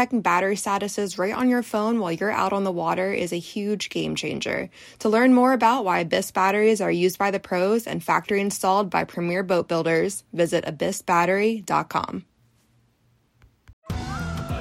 checking battery statuses right on your phone while you're out on the water is a huge game changer. To learn more about why Abyss batteries are used by the pros and factory installed by premier boat builders, visit abyssbattery.com.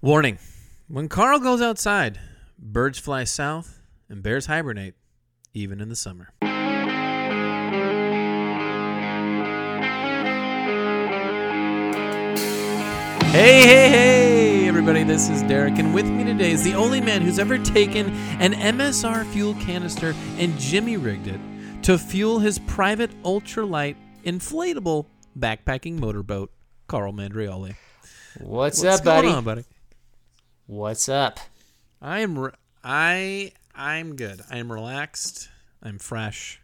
Warning When Carl goes outside, birds fly south and bears hibernate, even in the summer. Hey, hey, hey, everybody, this is Derek, and with me today is the only man who's ever taken an MSR fuel canister and Jimmy rigged it to fuel his private ultralight inflatable backpacking motorboat, Carl Mandrioli. What's, What's up, buddy? on, buddy? What's up? I am re- I I'm good. I am relaxed. I'm fresh.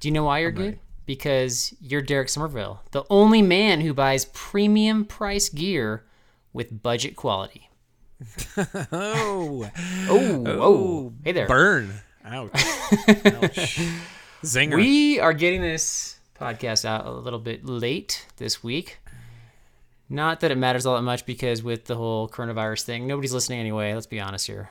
Do you know why you're I'm good? ready. Because you're Derek Somerville, the only man who buys premium price gear with budget quality. Oh, Oh, oh, hey there. burn! Ouch! Ouch. Zinger. We are getting this podcast out a little bit late this week. Not that it matters all that much because with the whole coronavirus thing, nobody's listening anyway. Let's be honest here.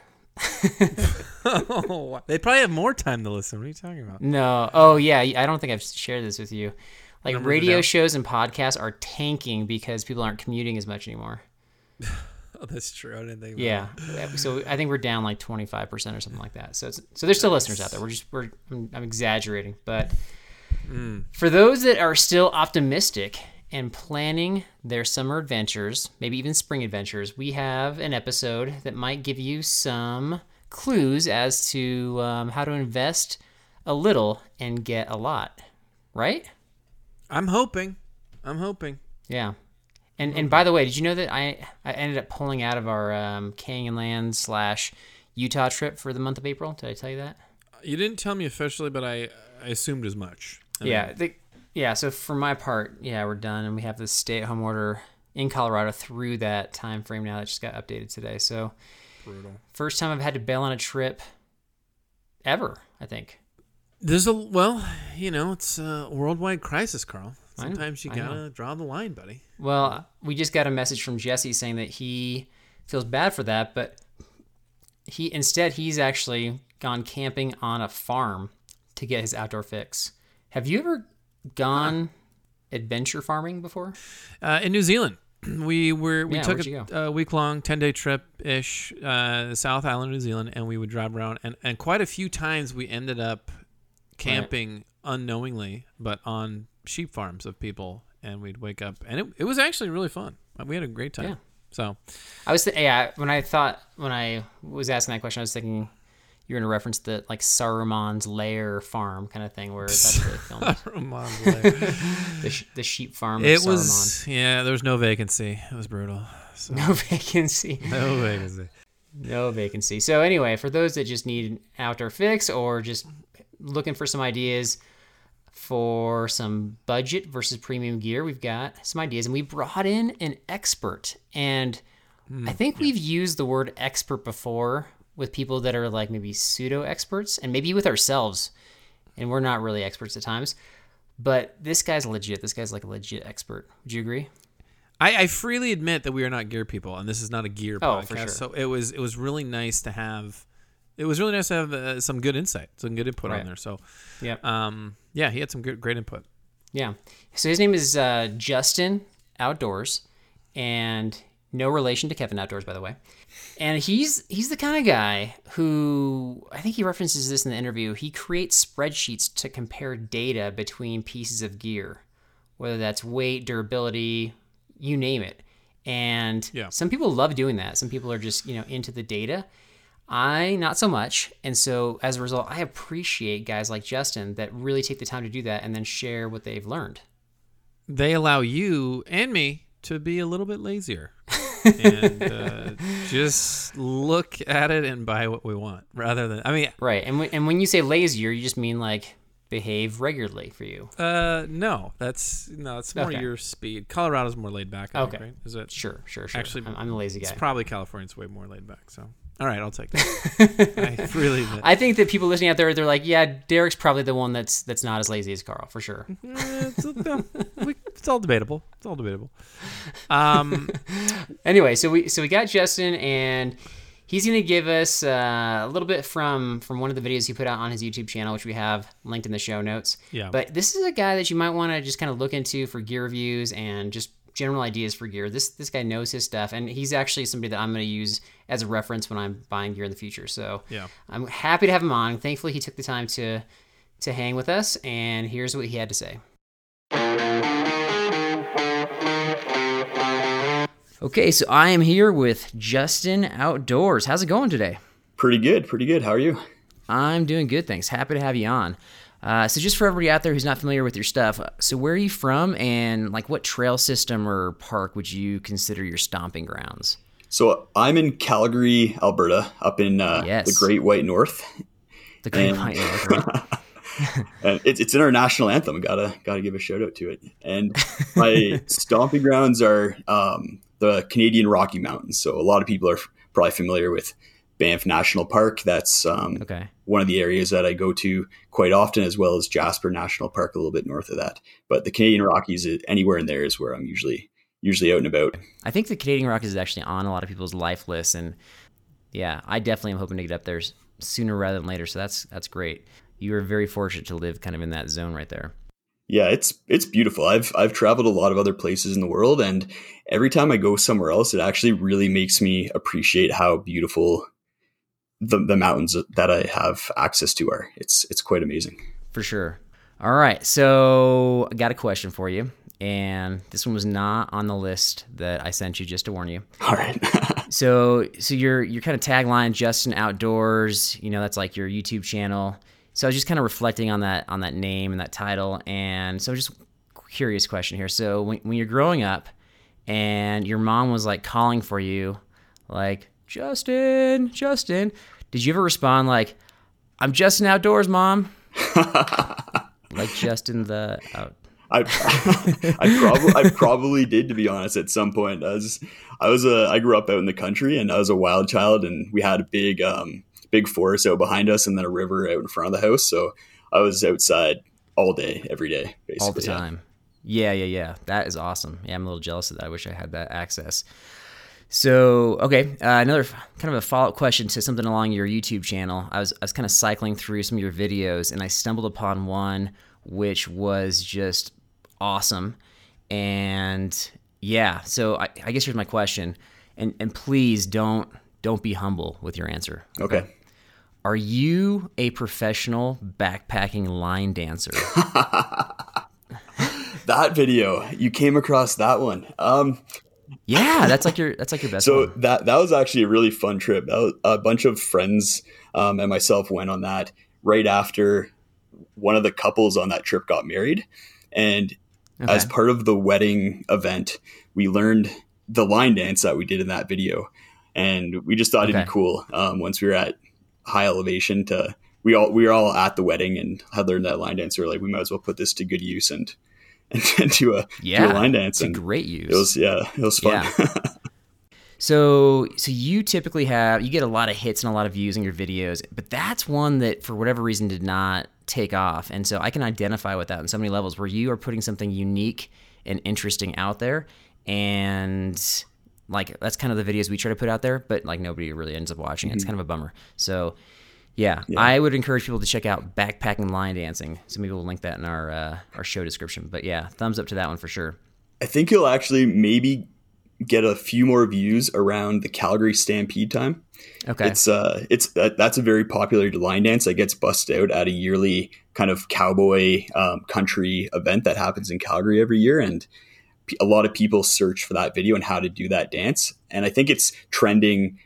oh, they probably have more time to listen. What are you talking about? No. Oh yeah, I don't think I've shared this with you. Like are radio shows and podcasts are tanking because people aren't commuting as much anymore. Oh, that's true. I didn't think. Yeah. So I think we're down like 25% or something like that. So it's, so there's still listeners out there. We're just we're I'm, I'm exaggerating, but Mm. for those that are still optimistic and planning their summer adventures, maybe even spring adventures, we have an episode that might give you some clues as to um, how to invest a little and get a lot. Right? I'm hoping. I'm hoping. Yeah. And and by the way, did you know that I I ended up pulling out of our um, Canyonland slash Utah trip for the month of April? Did I tell you that? You didn't tell me officially, but I, I assumed as much. I yeah. mean, The, yeah. So for my part, yeah, we're done, and we have this stay-at-home order in Colorado through that time frame now that just got updated today. So brutal. first time I've had to bail on a trip ever. I think. There's a well, you know, it's a worldwide crisis, Carl. I know, Sometimes you gotta draw the line, buddy. Well, we just got a message from Jesse saying that he feels bad for that, but he instead he's actually gone camping on a farm to get his outdoor fix. Have you ever gone adventure farming before? Uh, in New Zealand, we were we Yeah, took a, a week long, ten day trip ish, uh, South Island, New Zealand, and we would drive around, and and quite a few times we ended up camping unknowingly, but on sheep farms of people, and we'd wake up, and it it was actually really fun. We had a great time. Yeah. So I was th- yeah, when I thought when I was asking that question, I was thinking you're going to reference the like Saruman's lair farm kind of thing where that's they filmed Roman's lair. the, sh- the sheep farm. Of it Saruman. was yeah. There was no vacancy. It was brutal. So, no vacancy. no vacancy. No vacancy. So anyway, for those that just need an outdoor fix or just looking for some ideas for some budget versus premium gear, we've got some ideas, and we brought in an expert. And hmm, I think we've used the word expert before with people that are like maybe pseudo experts, and maybe with ourselves, and we're not really experts at times. But this guy's legit. This guy's like a legit expert. Would you agree? I, I freely admit that we are not gear people, and this is not a gear Oh, podcast. for sure. So it was it was really nice to have. It was really nice to have uh, some good insight, some good input Right. on there. So, yeah, um, yeah, he had some good, great input. Yeah. So his name is uh, Justin Outdoors, and No relation to Kevin Outdoors, by the way. And he's he's the kind of guy who I think he references this in the interview. He creates spreadsheets to compare data between pieces of gear, whether that's weight, durability, you name it. And Yeah. some people love doing that. Some people are just, you know, into the data. I not so much. And so as a result, I appreciate guys like Justin that really take the time to do that and then share what they've learned. They allow you and me to be a little bit lazier and uh, just look at it and buy what we want rather than, I mean, Right. And, w- and when you say lazier, you just mean like behave regularly for you. uh, no, that's, no, it's more Okay. your speed. Colorado's more laid back, I Okay. think, right? Is it? Sure, sure, sure. Actually, I'm, I'm the lazy It's guy. probably California's way more laid back. So, all right, I'll take that. I really, I think that people listening out there, they're like, yeah, Derek's probably the one that's that's not as lazy as Carl, for sure. Eh, it's, it's all debatable. It's all debatable. Um, anyway, so we so we got Justin, and he's gonna give us uh, a little bit from from one of the videos he put out on his YouTube channel, which we have linked in the show notes. Yeah. But this is a guy that you might want to just kind of look into for gear reviews and just general ideas for gear. This this guy knows his stuff, and he's actually somebody that I'm gonna use as a reference when I'm buying gear in the future. So Yeah. I'm happy to have him on. Thankfully, he took the time to to hang with us, and here's what he had to say. Okay, so I am here with Justin Outdoors. How's it going today? Pretty good, pretty good. How are you? I'm doing good, thanks. Happy to have you on. Uh, so, just for everybody out there who's not familiar with your stuff, uh, so where are you from, and like what trail system or park would you consider your stomping grounds? So I'm in Calgary, Alberta, up in uh, Yes. the Great White North, The Great And- White North, and it's it's in our national anthem. Gotta gotta give a shout out to it. And my stomping grounds are um, the Canadian Rocky Mountains. So a lot of people are probably familiar with Banff National Park. That's um, Okay. one of the areas that I go to quite often, as well as Jasper National Park, a little bit north of that. But the Canadian Rockies, anywhere in there, is where I'm usually usually out and about. I think the Canadian Rockies is actually on a lot of people's life lists, and yeah, I definitely am hoping to get up there sooner rather than later. So that's that's great. You are very fortunate to live kind of in that zone right there. Yeah, it's it's beautiful. I've I've traveled a lot of other places in the world, and every time I go somewhere else, it actually really makes me appreciate how beautiful the the mountains that I have access to are. It's it's quite amazing. For sure. All right. So I got a question for you. And this one was not on the list that I sent you just to warn you. All right. So so your your kind of tagline, Justin Outdoors, you know, that's like your YouTube channel. So I was just kind of reflecting on that on that name and that title. And so just curious question here. So when when you're growing up and your mom was like calling for you, like, Justin, Justin, did you ever respond like, I'm Justin Outdoors, mom? like Justin the out. I I probably I probably did to be honest at some point. I was I was a I grew up out in the country and I was a wild child and we had a big um big forest out behind us and then a river out in front of the house. So I was outside all day, every day, basically. all the yeah. time. Yeah, yeah, yeah. That is awesome. Yeah, I'm a little jealous of that. I wish I had that access. So, okay, uh, another f- kind of a follow up question to something along your YouTube channel. I was I was kind of cycling through some of your videos, and I stumbled upon one which was just awesome. And yeah, so I, I guess here's my question, and and please don't don't be humble with your answer. Okay. Are you a professional backpacking line dancer? That video, you came across that one. Um Yeah, that's like your that's like your best so one. that that was actually a really fun trip. That was, a bunch of friends um, and myself went on that right after one of the couples on that trip got married, and as part of the wedding event, we learned the line dance that we did in that video, and we just thought it'd be cool. Um, once we were at high elevation, to we all we were all at the wedding and had learned that line dance. We were like, we might as well put this to good use and and do a Yeah, do a line dance. It's a great use. it was yeah, it was fun. So, so you typically have you get a lot of hits and a lot of views in your videos, but that's one that for whatever reason did not take off. And so I can identify with that on so many levels where you are putting something unique and interesting out there and like that's kind of the videos we try to put out there, but like nobody really ends up watching it. It's mm-hmm. kind of a bummer. So, yeah, I would encourage people to check out backpacking line dancing. So maybe we'll link that in our uh, our show description. But yeah, thumbs up to that one for sure. I think you'll actually maybe get a few more views around the Calgary Stampede time. Okay. It's uh, it's that, that's a very popular line dance that gets busted out at a yearly kind of cowboy um, country event that happens in Calgary every year, and a lot of people search for that video and how to do that dance. And I think it's trending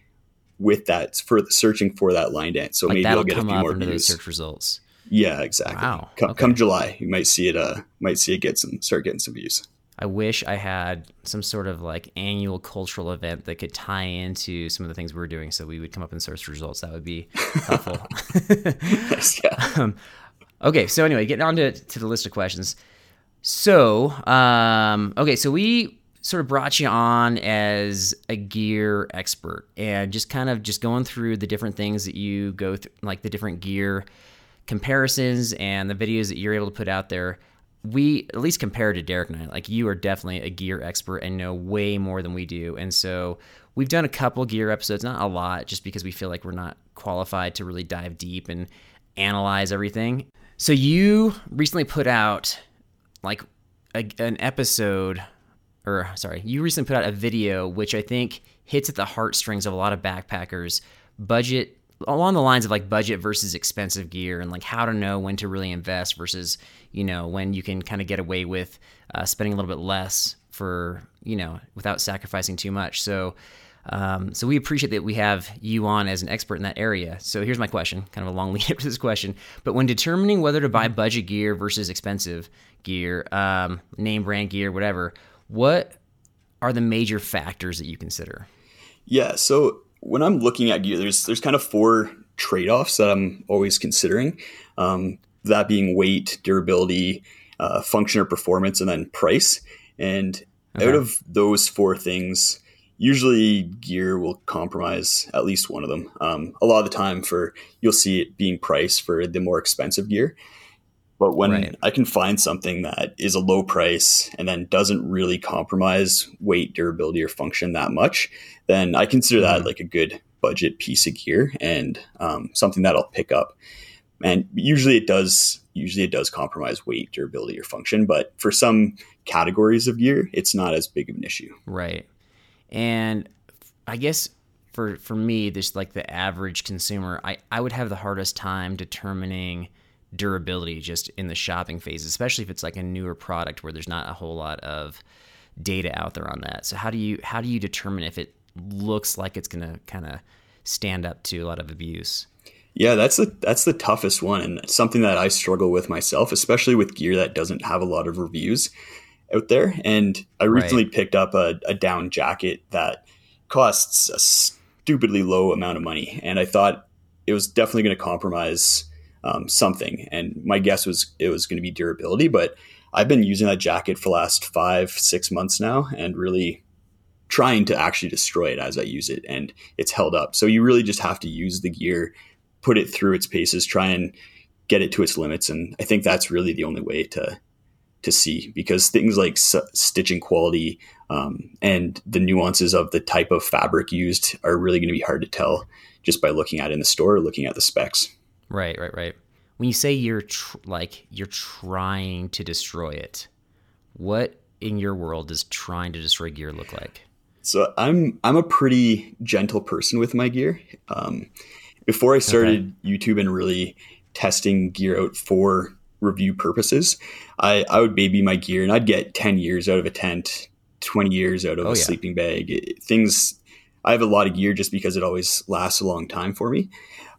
with that for searching for that line dance. So like maybe I'll get a few up more views. search results. Yeah, exactly. Wow, Come, okay. come July, you might see it. Uh, might see it get some start getting some views. I wish I had some sort of like annual cultural event that could tie into some of the things we were doing, so we would come up in search results. That would be helpful. Nice, yeah. um, okay, so anyway, getting on to, to the list of questions. So, um, okay, so we sort of brought you on as a gear expert and just kind of just going through the different things that you go through, like the different gear comparisons and the videos that you're able to put out there. We, at least compared to Derek and I, like you are definitely a gear expert and know way more than we do. And so we've done a couple gear episodes, not a lot, just because we feel like we're not qualified to really dive deep and analyze everything. So you recently put out like a, an episode, or sorry, you recently put out a video which I think hits at the heartstrings of a lot of backpackers. Budget along the lines of like budget versus expensive gear and like how to know when to really invest versus you know when you can kind of get away with uh, spending a little bit less for you know without sacrificing too much. So um, so we appreciate that we have you on as an expert in that area. So here's my question kind of a long lead up to this question. But when determining whether to buy budget gear versus expensive gear um, name brand gear whatever what are the major factors that you consider Yeah. So when I'm looking at gear, there's there's kind of four trade offs that I'm always considering. Um, that being weight, durability, uh, function or performance, and then price. And out of those four things, usually gear will compromise at least one of them. Um, a lot of the time, for you'll see it being priced for the more expensive gear. But when Right. I can find something that is a low price and then doesn't really compromise weight, durability, or function that much, then I consider that like a good budget piece of gear and um, something that I'll pick up. And usually it does. Usually it does compromise weight, durability, or function. But for some categories of gear, it's not as big of an issue. Right. And I guess for for me, this like the average consumer, I, I would have the hardest time determining durability just in the shopping phase, especially if it's like a newer product where there's not a whole lot of data out there on that. So how do you how do you determine if it looks like it's gonna kind of stand up to a lot of abuse? Yeah, that's the that's the toughest one, and something that I struggle with myself, especially with gear that doesn't have a lot of reviews out there. And I recently picked up a, a down jacket that costs a stupidly low amount of money, and I thought it was definitely going to compromise um, something. And my guess was it was going to be durability, but I've been using that jacket for last five six months now, and really trying to actually destroy it as I use it, and it's held up. So you really just have to use the gear put it through its paces, try and get it to its limits, and I think that's really the only way to to see because things like s- stitching quality um, and the nuances of the type of fabric used are really going to be hard to tell just by looking at it in the store or looking at the specs. Right, right, right. When you say you're tr- like you're trying to destroy it, what in your world does trying to destroy gear look like? So I'm I'm a pretty gentle person with my gear. Um, before I started YouTube and really testing gear out for review purposes, I, I would baby my gear and I'd get 10 years out of a tent, 20 years out of Oh, a yeah. sleeping bag. It- things I have a lot of gear just because it always lasts a long time for me.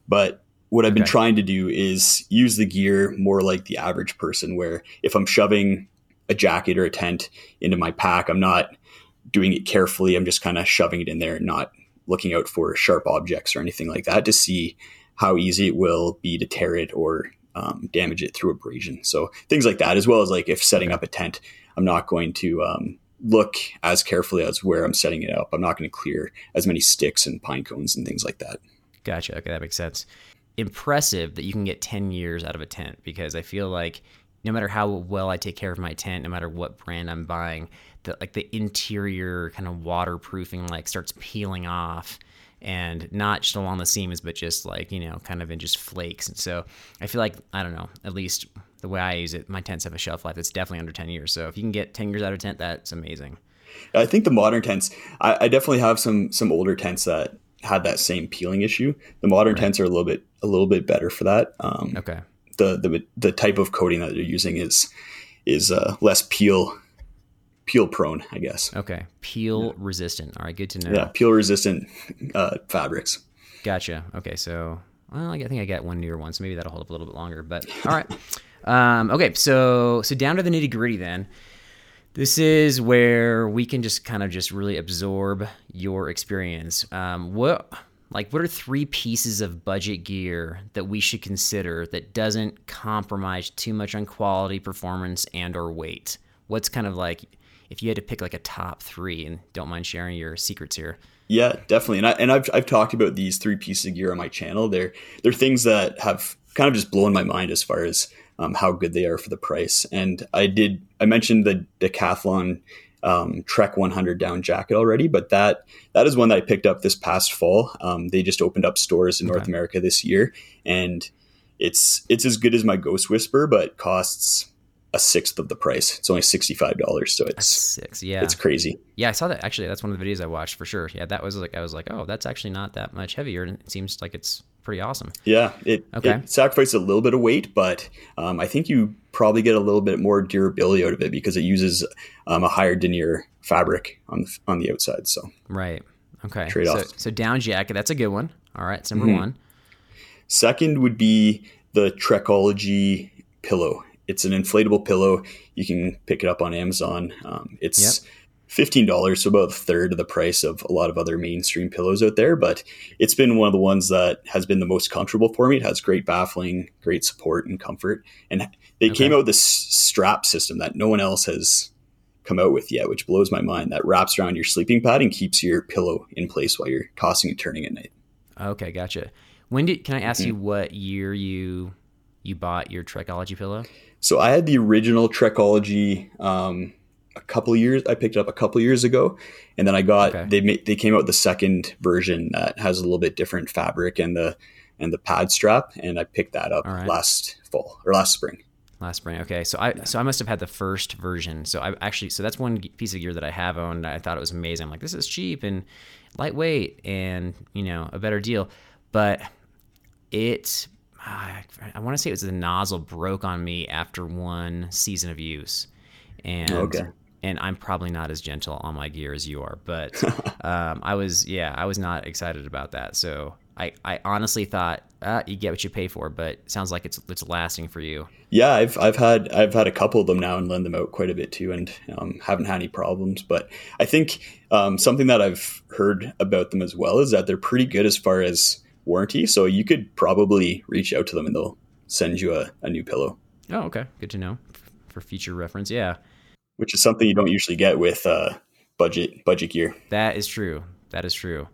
But what I've been Okay. trying to do is use the gear more like the average person, where if I'm shoving a jacket or a tent into my pack, I'm not doing it carefully. I'm just kind of shoving it in there and not looking out for sharp objects or anything like that to see how easy it will be to tear it or um, damage it through abrasion. So things like that, as well as like if setting up a tent, I'm not going to um, look as carefully as where I'm setting it up. I'm not going to clear as many sticks and pine cones and things like that. Gotcha. Okay, that makes sense. Impressive that you can get 10 years out of a tent because I feel like no matter how well I take care of my tent, no matter what brand I'm buying, the like the interior kind of waterproofing like starts peeling off and not just along the seams but just like, you know, kind of in just flakes. And so I feel like I don't know, at least the way I use it, my tents have a shelf life that's definitely under 10 years. So if you can get 10 years out of a tent, that's amazing. I think the modern tents. I, I definitely have some some older tents that had that same peeling issue. The modern right. tents are a little bit a little bit better for that. Um, okay. The the the type of coating that they're using is is uh, less peel peel prone, I guess. Okay, peel yeah. resistant. All right, good to know. Yeah, peel resistant uh, fabrics. Gotcha. Okay, so well, I think I got one newer one, so maybe that'll hold up a little bit longer. But all right. Um, okay, so so down to the nitty gritty then. This is where we can just kind of just really absorb your experience. Um, what like what are three pieces of budget gear that we should consider that doesn't compromise too much on quality, performance, and or weight? What's kind of like if you had to pick like a top three, and don't mind sharing your secrets here. Yeah, definitely. And I and I've I've talked about these three pieces of gear on my channel. They're they're things that have kind of just blown my mind as far as um, how good they are for the price. And I did I mentioned the Decathlon um, Trek 100 down jacket already, but that that is one that I picked up this past fall. Um, they just opened up stores in okay. North America this year, and it's it's as good as my Ghost Whisperer, but costs a sixth of the price. It's only sixty five dollars, so it's six. Yeah, it's crazy. Yeah, I saw that. Actually, that's one of the videos I watched for sure. Yeah, that was like I was like, oh, that's actually not that much heavier, and it seems like it's pretty awesome. Yeah, it, okay. it sacrifices a little bit of weight, but um, I think you probably get a little bit more durability out of it because it uses um, a higher denier fabric on the, on the outside. So right, okay, trade off. So, so, down jacket, that's a good one. All right, it's number mm-hmm. one. Second would be the Trekology pillow. It's an inflatable pillow. You can pick it up on Amazon. Um, it's yep fifteen dollars, so about a third of the price of a lot of other mainstream pillows out there. But it's been one of the ones that has been the most comfortable for me. It has great baffling, great support and comfort, and they okay. came out with this strap system that no one else has come out with yet, which blows my mind. That wraps around your sleeping pad and keeps your pillow in place while you're tossing and turning at night. Okay, gotcha. When did can I ask mm-hmm. you what year you you bought your Trekology pillow? So I had the original Trekology. Um, a couple years. I picked it up a couple years ago, and then I got okay. they made, they came out with the second version that has a little bit different fabric and the and the pad strap, and I picked that up right. last fall or last spring. Last spring, okay. So I so I must have had the first version. So I actually so that's one piece of gear that I have owned. I thought it was amazing. I'm like, this is cheap and lightweight, and you know a better deal, but it I, I want to say it was the nozzle broke on me after one season of use, and okay and I'm probably not as gentle on my gear as you are, but um, I was, yeah, I was not excited about that. So I, I honestly thought ah, you get what you pay for, but sounds like it's it's lasting for you. Yeah, I've I've had I've had a couple of them now and lend them out quite a bit too, and um, haven't had any problems. But I think um, something that I've heard about them as well is that they're pretty good as far as warranty. So you could probably reach out to them and they'll send you a, a new pillow. Oh, okay, good to know for future reference. Yeah which is something you don't usually get with uh, budget budget gear. That is true. That is true.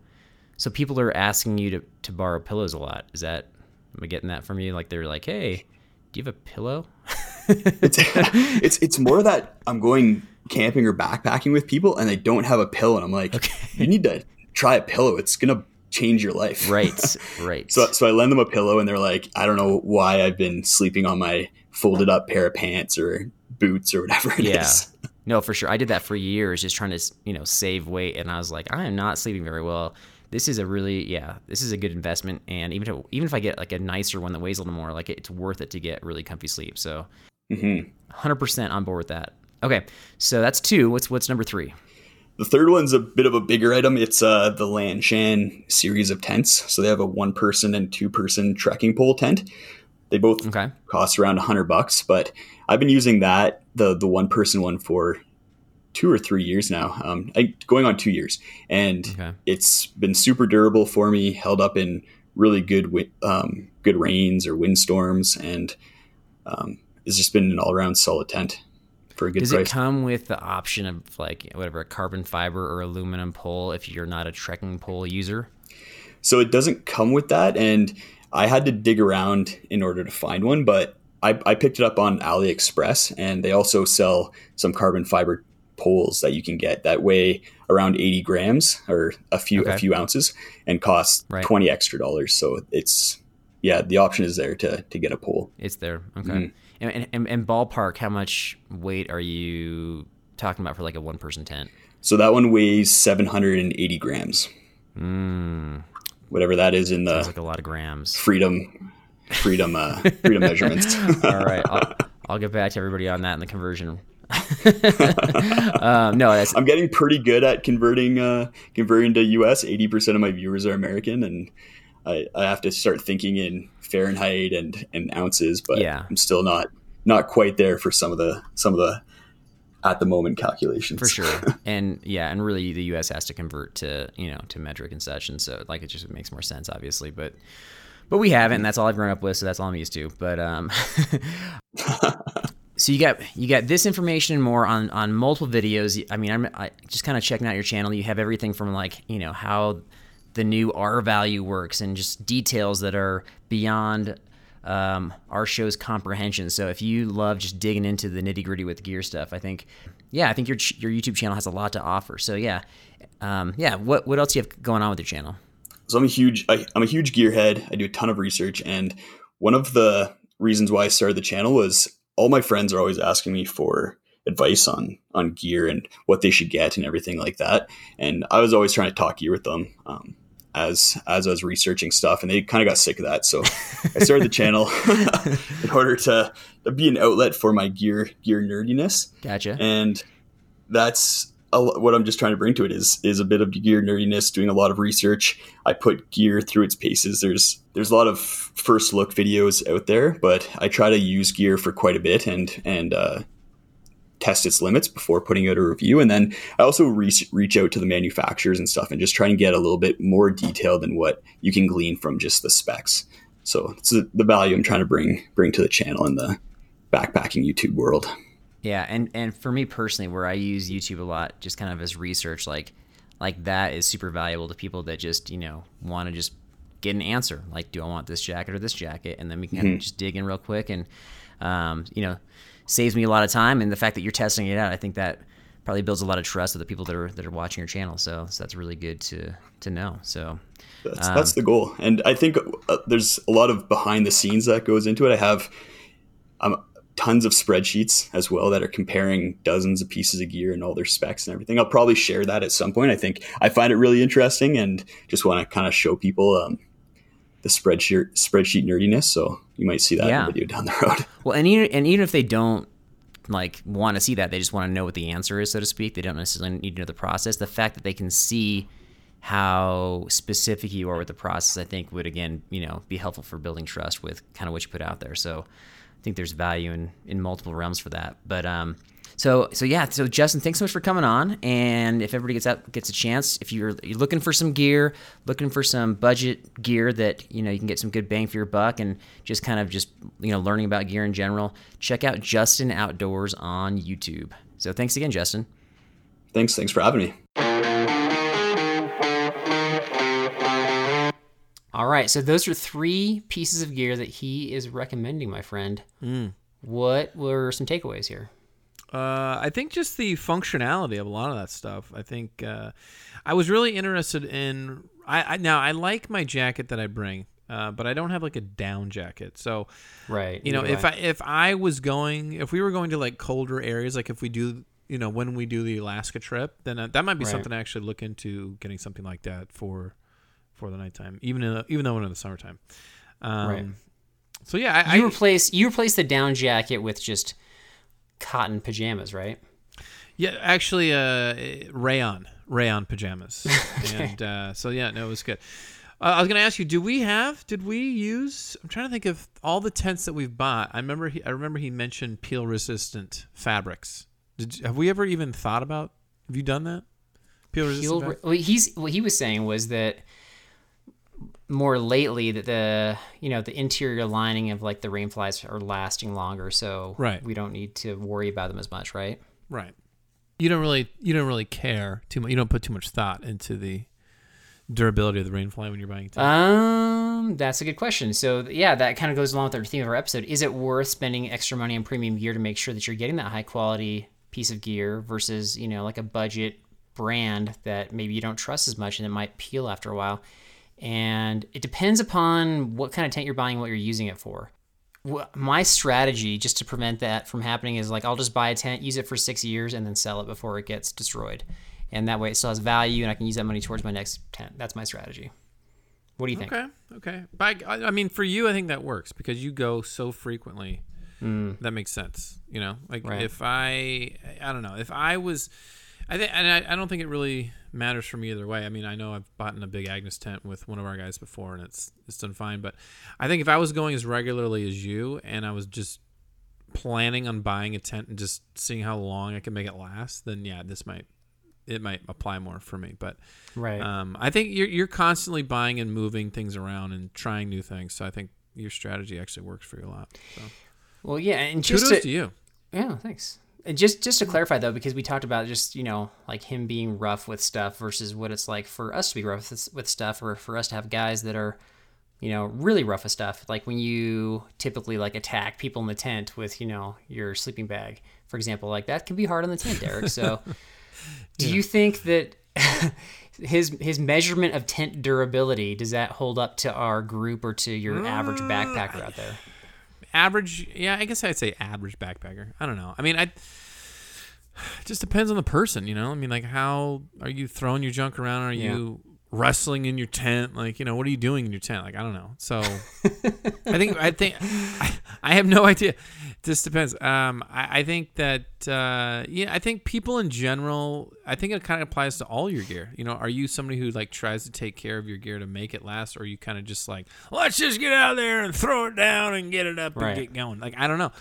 So people are asking you to, to borrow pillows a lot. Is that am I getting that from you? Like they're like, hey, do you have a pillow? it's, it's it's more that I'm going camping or backpacking with people and they don't have a pillow, and I'm like, okay. you need to try a pillow. It's gonna change your life. Right. Right. so so I lend them a pillow, and they're like, I don't know why I've been sleeping on my folded up pair of pants or boots or whatever it yeah. is. No, for sure. I did that for years, just trying to you know save weight, and I was like, I am not sleeping very well. This is a really yeah, this is a good investment, and even if even if I get like a nicer one that weighs a little more, like it's worth it to get really comfy sleep. So, mm-hmm. 100% on board with that. Okay, so that's two. What's what's number three? The third one's a bit of a bigger item. It's uh, the Lanshan series of tents. So they have a one person and two person trekking pole tent. They both okay. cost around 100 bucks, but I've been using that the the one person one for two or three years now, um, I, going on two years, and okay. it's been super durable for me. Held up in really good um, good rains or windstorms, and um, it's just been an all around solid tent for a good Does price. it come with the option of like whatever a carbon fiber or aluminum pole if you're not a trekking pole user? So it doesn't come with that, and I had to dig around in order to find one, but I, I picked it up on AliExpress, and they also sell some carbon fiber poles that you can get that weigh around 80 grams or a few okay. a few ounces and cost right. 20 extra dollars. So it's yeah, the option is there to to get a pole. It's there. Okay. Mm-hmm. And, and, and ballpark, how much weight are you talking about for like a one person tent? So that one weighs 780 grams. Mm, Whatever that is in the sounds like a lot of grams. freedom freedom uh, freedom measurements. All right, I'll, I'll get back to everybody on that in the conversion. um, no, I'm getting pretty good at converting uh, converting to US. 80% of my viewers are American, and I, I have to start thinking in Fahrenheit and, and ounces. But Yeah. I'm still not not quite there for some of the some of the at the moment calculations. for sure. and yeah, and really the U.S. has to convert to you know to metric and such, and so like it just makes more sense, obviously. But but we haven't, and that's all I've grown up with, so that's all I'm used to. But um, so you got you got this information and more on on multiple videos. I mean, I'm I, just kind of checking out your channel. You have everything from like you know how the new R value works and just details that are beyond um, our show's comprehension. So if you love just digging into the nitty gritty with gear stuff, I think, yeah, I think your your YouTube channel has a lot to offer. So yeah, um, yeah. What what else do you have going on with your channel? So I'm a huge I, I'm a huge gearhead. I do a ton of research, and one of the reasons why I started the channel was all my friends are always asking me for advice on on gear and what they should get and everything like that. And I was always trying to talk gear with them um, as as I was researching stuff, and they kind of got sick of that. So I started the channel in order to, to be an outlet for my gear gear nerdiness Gotcha. and that's a, what I'm just trying to bring to it is is a bit of gear nerdiness, doing a lot of research. I put gear through its paces. There's there's a lot of first look videos out there, but I try to use gear for quite a bit and and uh, test its limits before putting out a review. And then I also reach reach out to the manufacturers and stuff and just try and get a little bit more detail than what you can glean from just the specs. So it's the the value I'm trying to bring bring to the channel in the backpacking YouTube world. Yeah, and and for me personally, where I use YouTube a lot, just kind of as research, like like that is super valuable to people that just you know want to just get an answer. Like, do I want this jacket or this jacket? And then we can kind of just dig in real quick, and um, you know, saves me a lot of time. And the fact that you're testing it out, I think that probably builds a lot of trust with the people that are that are watching your channel. So, so that's really good to to know. So That's, that's the goal, and I think uh, there's a lot of behind the scenes that goes into it. I have um, tons of spreadsheets as well that are comparing dozens of pieces of gear and all their specs and everything. I'll probably share that at some point. I think I find it really interesting and just want to kind of show people um, the spreadsheet spreadsheet nerdiness. So you might see that Yeah. in a video down the road. Well, and even and even if they don't like want to see that, they just want to know what the answer is, so to speak. They don't necessarily need to know the process. The fact that they can see how specific you are with the process, I think, would again, you know, be helpful for building trust with kind of what you put out there. So, I think there's value in in multiple realms for that. But um, so so yeah, so Justin, thanks so much for coming on. And if everybody gets out gets a chance, if you're you're looking for some gear, looking for some budget gear that you know you can get some good bang for your buck, and just kind of just you know learning about gear in general, check out Justin Outdoors on YouTube. So thanks again, Justin. Thanks, thanks for having me. All right, so those are three pieces of gear that he is recommending, my friend. Hmm. What were some takeaways here? Uh, I think just the functionality of a lot of that stuff. I think uh, I was really interested in. I, I now I like my jacket that I bring, uh, but I don't have like a down jacket. So Right. you know, if way. I if I was going, if we were going to like colder areas, like if we do, you know, when we do the Alaska trip, then uh, that might be Right. something to actually look into getting something like that for for the nighttime, even in the, even though we're in the summertime. Um, Right. So yeah, I, you I replace you replace the down jacket with just cotton pajamas, right? Yeah, actually, uh, rayon, rayon pajamas, and uh, so yeah, no, it was good. Uh, I was gonna ask you, do we have? Did we use? I'm trying to think of all the tents that we've bought. I remember. He, I remember he mentioned peel resistant fabrics. Did have we ever even thought about? Have you done that? Peel resistant. He'll, fabric? he's what he was saying was that more lately that the you know the interior lining of like the rain flies are lasting longer, so Right. we don't need to worry about them as much, right? Right. You don't really. You don't really care too much. You don't put too much thought into the durability of the rainfly when you're buying tents. Um, that's a good question. So yeah, that kind of goes along with our theme of our episode. Is it worth spending extra money on premium gear to make sure that you're getting that high quality piece of gear versus you know like a budget brand that maybe you don't trust as much and it might peel after a while? And it depends upon what kind of tent you're buying, what you're using it for. My strategy, just to prevent that from happening, is like I'll just buy a tent, use it for six years, and then sell it before it gets destroyed. and that way it still has value, and I can use that money towards my next tent. That's my strategy. What do you think? Okay, okay. But I, I mean, for you, I think that works because you go so frequently. That makes sense. You know, like Mm. Right. if I, I don't know, if I was, I think, and I, I don't think it really matters for me either way. I mean, I know I've bought in a big Agnes tent with one of our guys before, and it's it's done fine. But I think if I was going as regularly as you, and I was just planning on buying a tent and just seeing how long I can make it last, then yeah, this might it might apply more for me. But Right. um, I think you're you're constantly buying and moving things around and trying new things. So I think your strategy actually works for you a lot. So well, yeah, and just kudos to, to you. Yeah, thanks. And just just to clarify though, because we talked about just you know like him being rough with stuff versus what it's like for us to be rough with, with stuff, or for us to have guys that are, you know, really rough with stuff. Like when you typically like attack people in the tent with you know your sleeping bag, for example, like that can be hard on the tent, Derek. So, do you think that? His his measurement of tent durability does that hold up to our group or to your average mm, backpacker out there? Average, yeah, I guess I'd say average backpacker. I don't know. I mean, I. It just depends on the person, you know. I mean, like, how are you throwing your junk around? Are Yeah. you wrestling in your tent? Like, you know, what are you doing in your tent? Like, I don't know. So, I think I think I, I have no idea. This depends. Um, I, I think that uh, yeah, I think people in general. I think it kind of applies to all your gear. You know, are you somebody who like tries to take care of your gear to make it last, or are you kind of just like let's just get out there and throw it down and get it up Right. and get going? Like I don't know.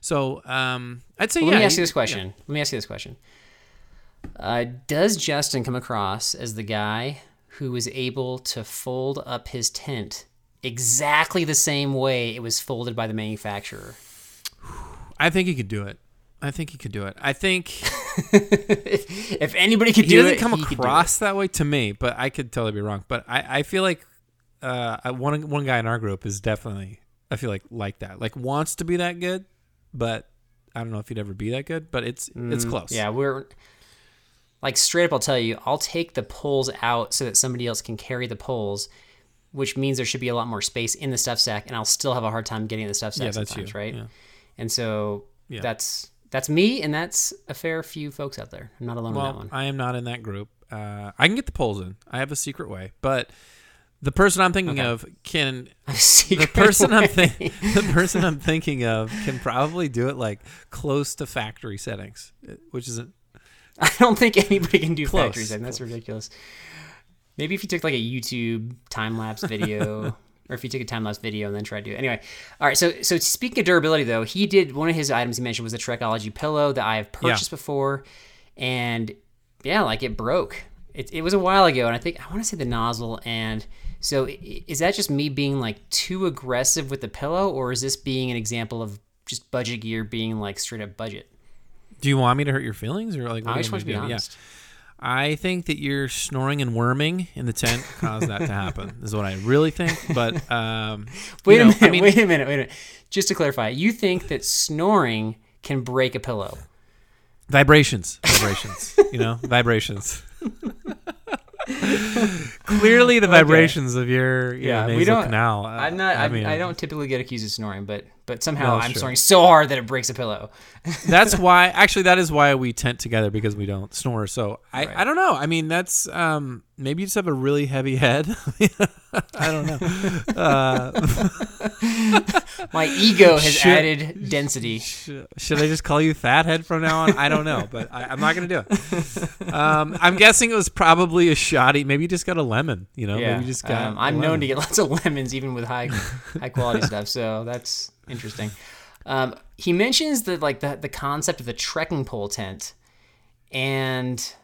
So um, I'd say Well, yeah. let me ask you you- this question. Let me ask you this question. Uh, does Justin come across as the guy who was able to fold up his tent exactly the same way it was folded by the manufacturer? I think he could do it. I think he could do it. I think if, if anybody could do doesn't it, come he could do across that way to me, but I could totally be wrong. But I, I feel like uh, one one guy in our group is definitely I feel like like that, like wants to be that good, but I don't know if he'd ever be that good. But it's it's close. Yeah, we're like straight up. I'll tell you, I'll take the poles out so that somebody else can carry the poles. Which means there should be a lot more space in the stuff sack, and I'll still have a hard time getting the stuff sack Yeah, that's sometimes, you. right? Yeah. And so Yeah. that's that's me, and that's a fair few folks out there. I'm not alone in that Well, one. I am not in that group. Uh, I can get the poles in. I have a secret way, but the person I'm thinking of can the person I'm way. thinking the person I'm thinking of can probably do it like close to factory settings, uh, which isn't I don't think anybody can do Close, factory setting. That's ridiculous. Maybe if you took like a YouTube time lapse video, or if you took a time lapse video and then tried to do it. Anyway, all right. So so speaking of durability, though, he did one of his items he mentioned was a Trekology pillow that I have purchased before, and yeah, like it broke. It, it was a while ago, and I think I want to say the nozzle. And so is that just me being like too aggressive with the pillow, or is this being an example of just budget gear being like straight up budget? Do you want me to hurt your feelings or like? What I just want to be do? honest. Yeah. I think that your snoring and worming in the tent caused that to happen. Is what I really think. But um, Wait you a minute. I mean, wait a minute. Wait a minute. Just to clarify, you think that snoring can break a pillow? vibrations, vibrations. you know, vibrations. Clearly, the vibrations of your, your Yeah, we don't- canal. uh, I'm not. I, mean, I don't typically get accused of snoring, but but somehow No, I'm snoring so hard that it breaks a pillow. that's why actually that is why we tent together because we don't snore so i, Right. I don't know i mean that's um maybe you just have a really heavy head i don't know uh, My ego has Should- added density. sh- should i just call you fat head from now on i don't know but I, i'm not gonna do it um i'm guessing it was probably a shoddy maybe you just got a lemon you know Yeah, maybe you just got um, I'm known to get lots of lemons, even with high high quality stuff. So that's interesting. Um, he mentions the like the the concept of the trekking pole tent, and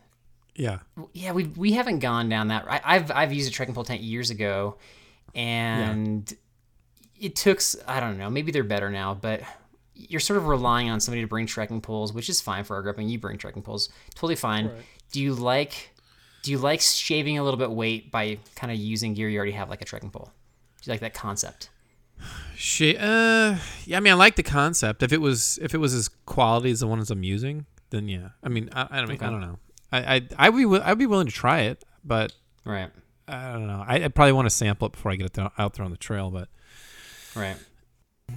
yeah yeah, we we haven't gone down that. I, I've I've used a trekking pole tent years ago, and it took I don't know. Maybe they're better now, but you're sort of relying on somebody to bring trekking poles, which is fine for our group. And you bring trekking poles, totally fine. Do you like do you like shaving a little bit weight by kind of using gear you already have, like a trekking pole? Do you like that concept? She, uh, yeah. I mean, I like the concept. If it was, if it was as quality as the ones I'm using, then yeah. I mean, I, I don't, mean, I don't know. I, I, I'd be, I'd be willing to try it, but Right, I don't know. I, I probably want to sample it before I get it th- out there on the trail. But right.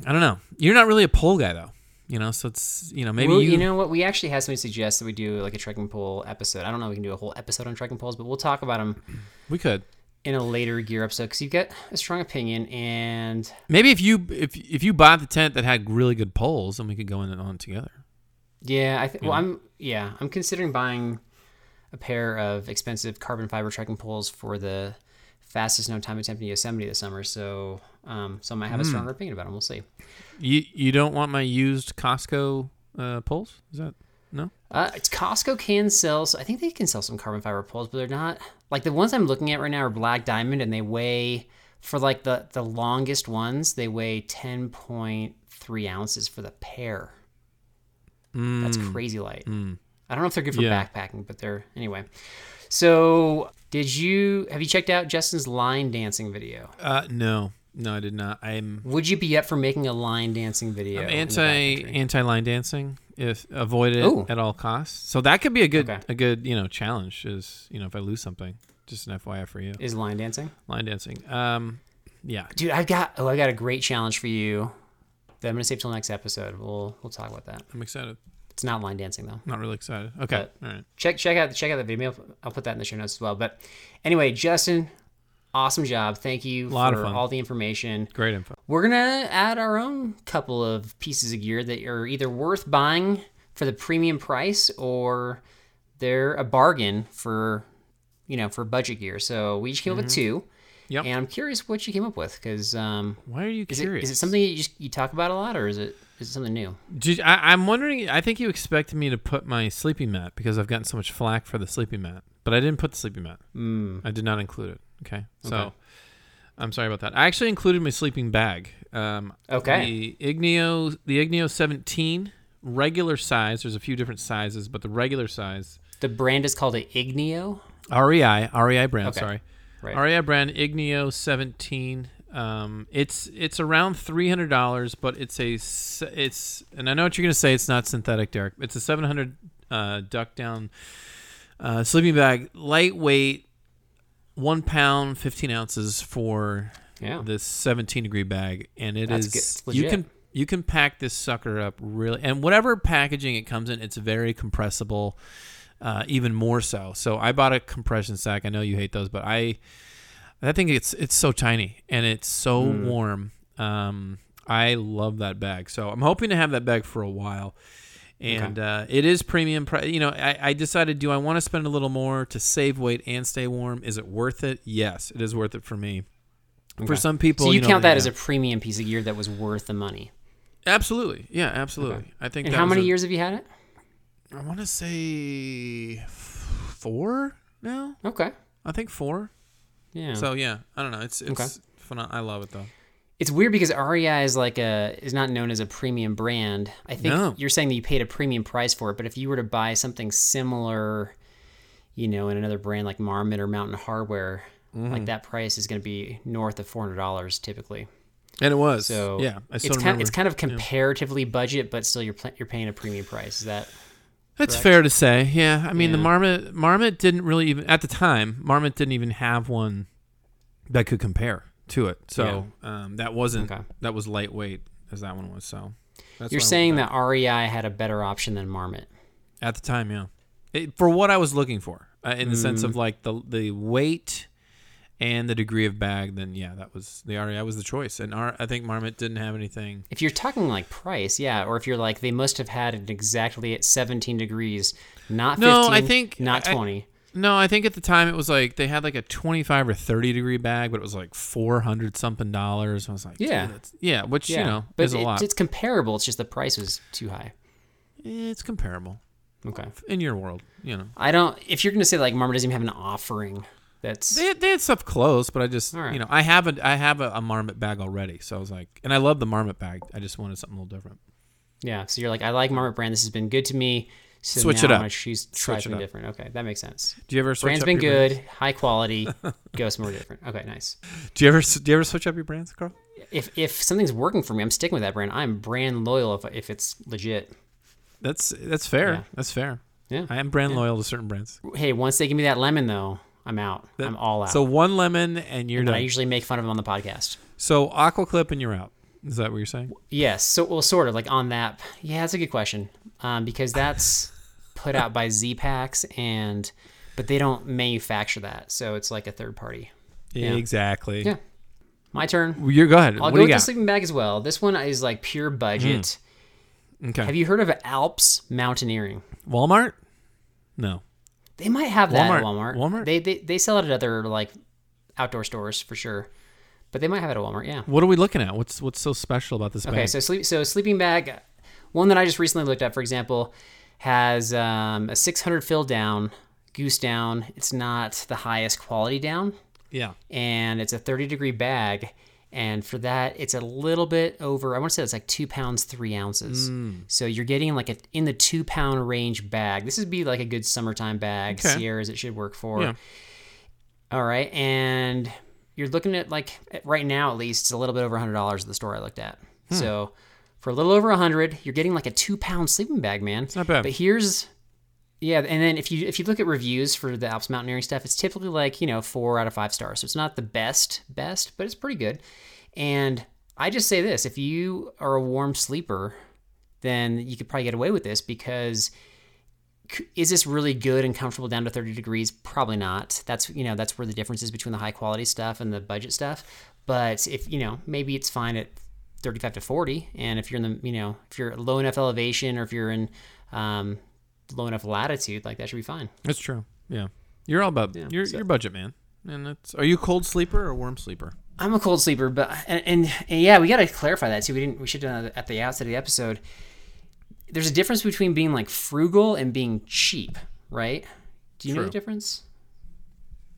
I don't know. You're not really a pole guy though. You know, so it's you know maybe Well, you, you know what? We actually had somebody suggest that we do like a trekking pole episode. I don't know if we can do a whole episode on trekking poles, but we'll talk about them we could in a later gear episode because you've got a strong opinion and maybe if you if if you bought the tent that had really good poles, then we could go in and on together. yeah, I think. Well, I'm yeah, I'm considering buying a pair of expensive carbon fiber trekking poles for the fastest known time attempt in Yosemite this summer. So, um, so I might have a Hmm. stronger opinion about them. We'll see. You you don't want my used Costco uh, poles? Is that no? Uh, it's Costco can sell. So I think they can sell some carbon fiber poles, but they're not like the ones I'm looking at right now are black diamond, and they weigh for like the the longest ones. They weigh ten point three ounces for the pair. That's crazy light. I don't know if they're good for. Yeah. backpacking, but they're anyway. So did you have you checked out Justin's line dancing video? Uh, no, no, I did not. I'm Would you be up for making a line dancing video? I'm anti anti line dancing. If avoid it Ooh. at all costs. So that could be a good Okay. a good you know challenge. Is you know if I lose something, just an FYI for you. Is line dancing? Line dancing. Um, yeah. Dude, I've got oh, I got a great challenge for you that I'm gonna save till next episode. We'll we'll talk about that. I'm excited. It's not line dancing though. Not really excited. Okay. But- all right. Check check out check out the video. I'll put that in the show notes as well. But anyway, Justin, awesome job. Thank you a Lot for of fun. all the information. Great info. We're gonna add our own couple of pieces of gear that are either worth buying for the premium price or they're a bargain for you know for budget gear. So we each came up with two. Mm-hmm. Yep. And I'm curious what you came up with because um, Why are you is curious? is it something you just you talk about a lot or is it is it something new? Did, I, I'm wondering. I think you expected me to put my sleeping mat because I've gotten so much flack for the sleeping mat, but I didn't put the sleeping mat. Mm. I did not include it. Okay, so Okay. I'm sorry about that. I actually included my sleeping bag. Um, Okay. The Igneo, the Igneo 17 regular size. There's a few different sizes, but the regular size The brand is called an Igneo. REI REI brand. Okay. Sorry, Right. REI brand Igneo 17. Um, it's it's around three hundred dollars, but it's a it's and I know what you're gonna say. It's not synthetic, Derek. It's a 700 uh, duck down uh, sleeping bag, lightweight, one pound, 15 ounces for Yeah. this 17 degree bag, and it That's is you can you can pack this sucker up really, and whatever packaging it comes in, it's very compressible, uh, even more so. So I bought a compression sack. I know you hate those, but I I think it's it's so tiny and it's so Mm. warm. Um, I love that bag. So I'm hoping to have that bag for a while. And uh, it is premium. Pri- you know, I, I decided, do I want to spend a little more to save weight and stay warm? Is it worth it? Yes, it is worth it for me. For some people, So you, know, count that yeah. as a premium piece of gear that was worth the money. absolutely, yeah, absolutely. I think. And that how many a- years have you had it? I want to say four now. Okay. I think four. Yeah. So yeah, I don't know. It's it's Okay. phenom- I love it though. It's weird because REI is like a is not known as a premium brand. I think No. you're saying that you paid a premium price for it, but if you were to buy something similar, you know, in another brand like Marmot or Mountain Hardwear, Mm-hmm. like that price is going to be north of four hundred dollars typically. And it was. So yeah, I it's kind remember. it's kind of comparatively budget, but still you're you're paying a premium price. Is that That's correct? fair to say. Yeah, I mean the Marmot Marmot didn't really even at the time Marmot didn't even have one that could compare to it. So um, that wasn't Okay. that was lightweight as that one was. So that's you're I saying that REI had a better option than Marmot? at the time, yeah, it, for what I was looking for uh, in the sense Mm. of like the the weight and the degree of bag. Then yeah, that was the REI was the choice, and R, I think Marmot didn't have anything. If you're talking like price, yeah, or if you're like they must have had it exactly at 17 degrees, not 15, No, I think- not I- 20. No, I think at the time it was like they had like a 25 or 30 degree bag, but it was like 400 something dollars. I was like, Yeah. yeah, which yeah, you know but is a lot. it's comparable. It's just the price was too high. It's comparable Okay, in your world, you know. I don't. If you're gonna say like Marmot doesn't even have an offering, that's They had, they had stuff close, but I just right. you know I have a I have a, a marmot bag already, so I was like, and I love the marmot bag. I just wanted something a little different. yeah. So you're like, I like Marmot brand. This has been good to me. So Switch it up. gonna choose try something different. Okay, that makes sense. Do you ever switch Brand's up been good, brands? high quality. go somewhere different. Okay, nice. Do you ever do you ever switch up your brands, Carl? If if something's working for me, I'm sticking with that brand. I'm brand loyal if if it's legit. That's that's fair. Yeah. That's fair. Yeah. I am brand loyal to certain brands. Hey, once they give me that lemon though, I'm out. I'm all out. So one lemon and you're but I usually make fun of them on the podcast. So aqua clip and you're out. Is that what you're saying? Yes. So, well, sort of like on that. Yeah, that's a good question. Um, because that's put out by Zpacks, and but they don't manufacture that, so it's like a third party. Yeah. Exactly. Yeah. My turn. You're go ahead. I'll what go do you with the sleeping bag as well. This one is like pure budget. okay. Have you heard of Alps Mountaineering? Walmart? No. They might have that at Walmart. Walmart. Walmart? They, they they sell it at other like outdoor stores for sure, but they might have it at Walmart. Yeah. What are we looking at? What's what's so special about this Okay, bag? so sleep so sleeping bag, one that I just recently looked at, for example, has um, a 600 fill down, goose down. It's not the highest quality down, yeah. and it's a 30 degree bag. And for that, it's a little bit over. I want to say it's like two pounds three ounces. Mm. So you're getting like a in the two pound range bag. This would be like a good summertime bag. Okay. Sierras, it should work for. Yeah. All right, and you're looking at like right now at least it's a little bit over hundred dollars at the store I looked at. Hmm. So for a little over a hundred, you're getting like a two pound sleeping bag, man. It's not bad. But here's yeah, and then if you if you look at reviews for the Alps mountaineering stuff, it's typically like you know four out of five stars. So it's not the best best, but it's pretty good. And I just say this: if you are a warm sleeper, then you could probably get away with this because is this really good and comfortable down to 30 degrees probably not that's you know that's where the difference is between the high quality stuff and the budget stuff but if you know maybe it's fine at 35 to 40 and if you're in the you know if you're low enough elevation or if you're in um, low enough latitude like that should be fine That's true. Yeah. You're all about you're so- you're budget man. And it's are you a cold sleeper or a warm sleeper? I'm a cold sleeper, but and, and, and yeah, we got to clarify that too. We didn't. We should have done that at the outset of the episode. There's a difference between being like frugal and being cheap, right? Do you know the difference?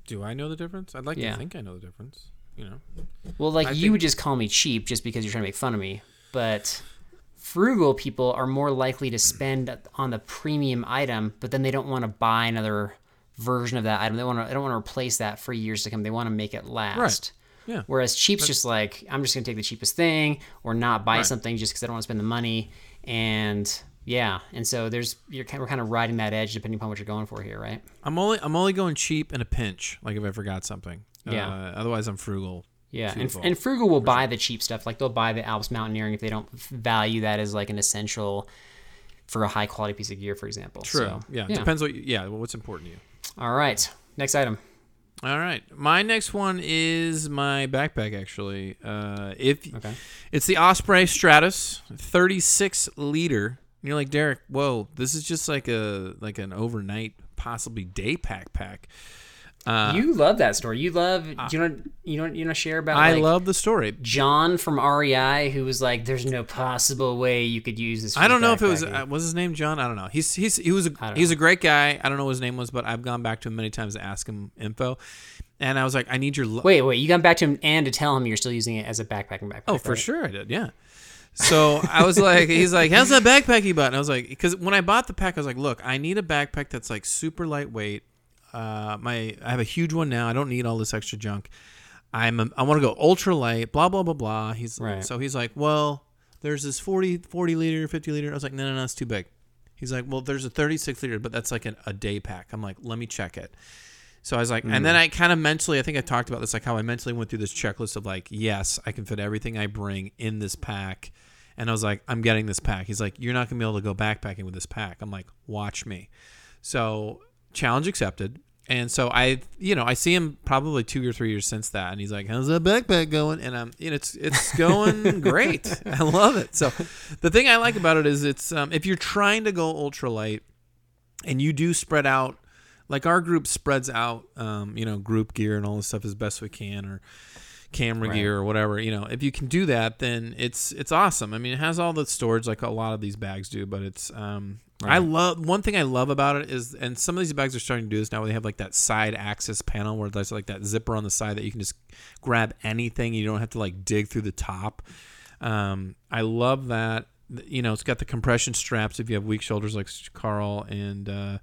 Do I know the difference? I'd like Yeah. to think I know the difference. You know. Well, like I you think- would just call me cheap just because you're trying to make fun of me, but frugal people are more likely to spend on the premium item, but then they don't want to buy another version of that item. They want to. They don't want to replace that for years to come. They want to make it last. Yeah. Whereas cheap's just like I'm just gonna take the cheapest thing or not buy Right. something just because I don't want to spend the money. And yeah, and so there's you're kind we're kind of riding that edge depending upon what you're going for here, right? I'm only I'm only going cheap in a pinch, like if I forgot something. Yeah. Uh, otherwise I'm frugal. Yeah, and, and Frugal will buy the cheap stuff. Like they'll buy the Alps Mountaineering if they don't value that as like an essential for a high quality piece of gear, for example. True. So, yeah. Depends what you, yeah, what's important to you. All right, next item. All right. My next one is my backpack actually. Uh if Okay. it's the Osprey Stratus, 36 liter. And you're like, "Derek, whoa, this is just like a like an overnight possibly day pack pack." Uh, you love that story. You love. do you know? You don't. You know. Share about. I like, love the story. John from REI, who was like, "There's no possible way you could use this." I don't know if it was uh, was his name John. I don't know. He's he's he was a he's a great guy. I don't know what his name was, but I've gone back to him many times to ask him info, and I was like, I need your lo- Wait, wait. You got back to him and to tell him you're still using it as a backpacking backpack. Oh, for right? sure I did. Yeah. So I was like, he's like, how's that backpack you bought? And I was like, because when I bought the pack, I was like, look, I need a backpack that's like super lightweight. Uh, my I have a huge one now. I don't need all this extra junk. I'm a, I want to go ultra light. Blah blah blah blah. He's Right. so he's like, well, there's this 40 40 liter, 50 liter. I was like, no no no, it's too big. He's like, well, there's a 36 liter, but that's like an, a day pack. I'm like, let me check it. So I was like, and then I kind of mentally, I think I talked about this, like how I mentally went through this checklist of like, yes, I can fit everything I bring in this pack. And I was like, I'm getting this pack. He's like, you're not gonna be able to go backpacking with this pack. I'm like, watch me. So challenge accepted. And so I, you know, I see him probably two or three years since that, and he's like, "How's that backpack going?" And I'm, you know, it's it's going great. I love it. So, the thing I like about it is it's um, if you're trying to go ultralight, and you do spread out like our group spreads out um, you know group gear and all this stuff as best we can or camera Right. gear or whatever you know if you can do that then it's it's awesome i mean it has all the storage like a lot of these bags do but it's um i love one thing i love about it is and some of these bags are starting to do this now where they have like that side access panel where there's like that zipper on the side that you can just grab anything you don't have to like dig through the top um, I love that. You know, it's got the compression straps if you have weak shoulders like Carl, and uh,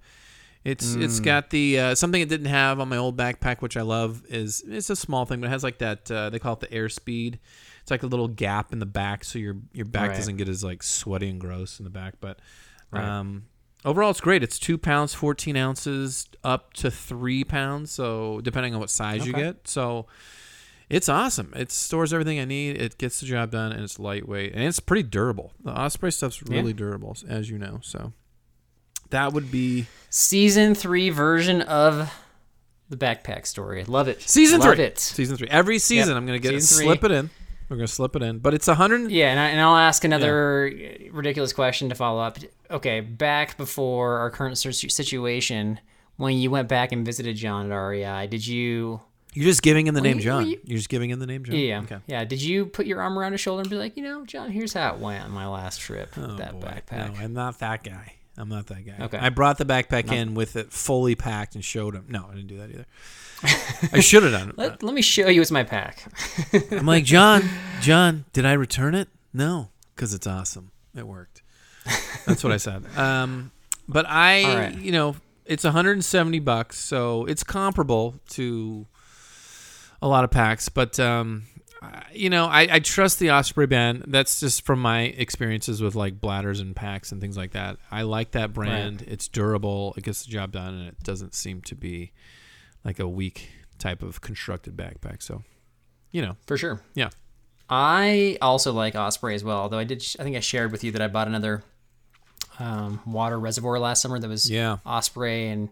it's it's got the uh, something it didn't have on my old backpack, which I love. Is it's a small thing, but it has like that uh, they call it the airspeed. It's like a little gap in the back, so your your back Right. doesn't get as like sweaty and gross in the back. But Right. um, overall, it's great. It's two pounds, fourteen ounces, up to three pounds. So depending on what size you get, so It's awesome. It stores everything I need. It gets the job done, and it's lightweight, and it's pretty durable. The Osprey stuff's really durable, as you know. So that would be Season three version of the backpack story. Love it. season Love three. It. Season three. Every season, Yep. I'm gonna get it, slip it in. We're gonna slip it in, but it's a hundred. Yeah, and, I, and I'll ask another ridiculous question to follow up. Okay, back before our current situation, when you went back and visited John at REI, did you? You're just giving him the name you- John. you- You're just giving him the name John. Yeah, Okay. yeah. Did you put your arm around his shoulder and be like, you know, John, here's how it went on my last trip with oh, that Oh, Boy, backpack? No, I'm not that guy. I'm not that guy. Okay. I brought the backpack in with it fully packed and showed him. No, I didn't do that either. I should have done it. Let, let me show you what's my pack. I'm like, John, John, did I return it? No, because it's awesome. It worked. That's what I said. Um, but I, right. you know, it's 170 bucks, so it's comparable to a lot of packs. But um, You know, I, I trust the Osprey band. That's just from my experiences with like bladders and packs and things like that. I like that brand. It's durable. It gets the job done, and it doesn't seem to be like a weak type of constructed backpack. So, you know, For sure. yeah. I also like Osprey as well, although I did. I think I shared with you that I bought another um, water reservoir last summer that was Yeah. Osprey, and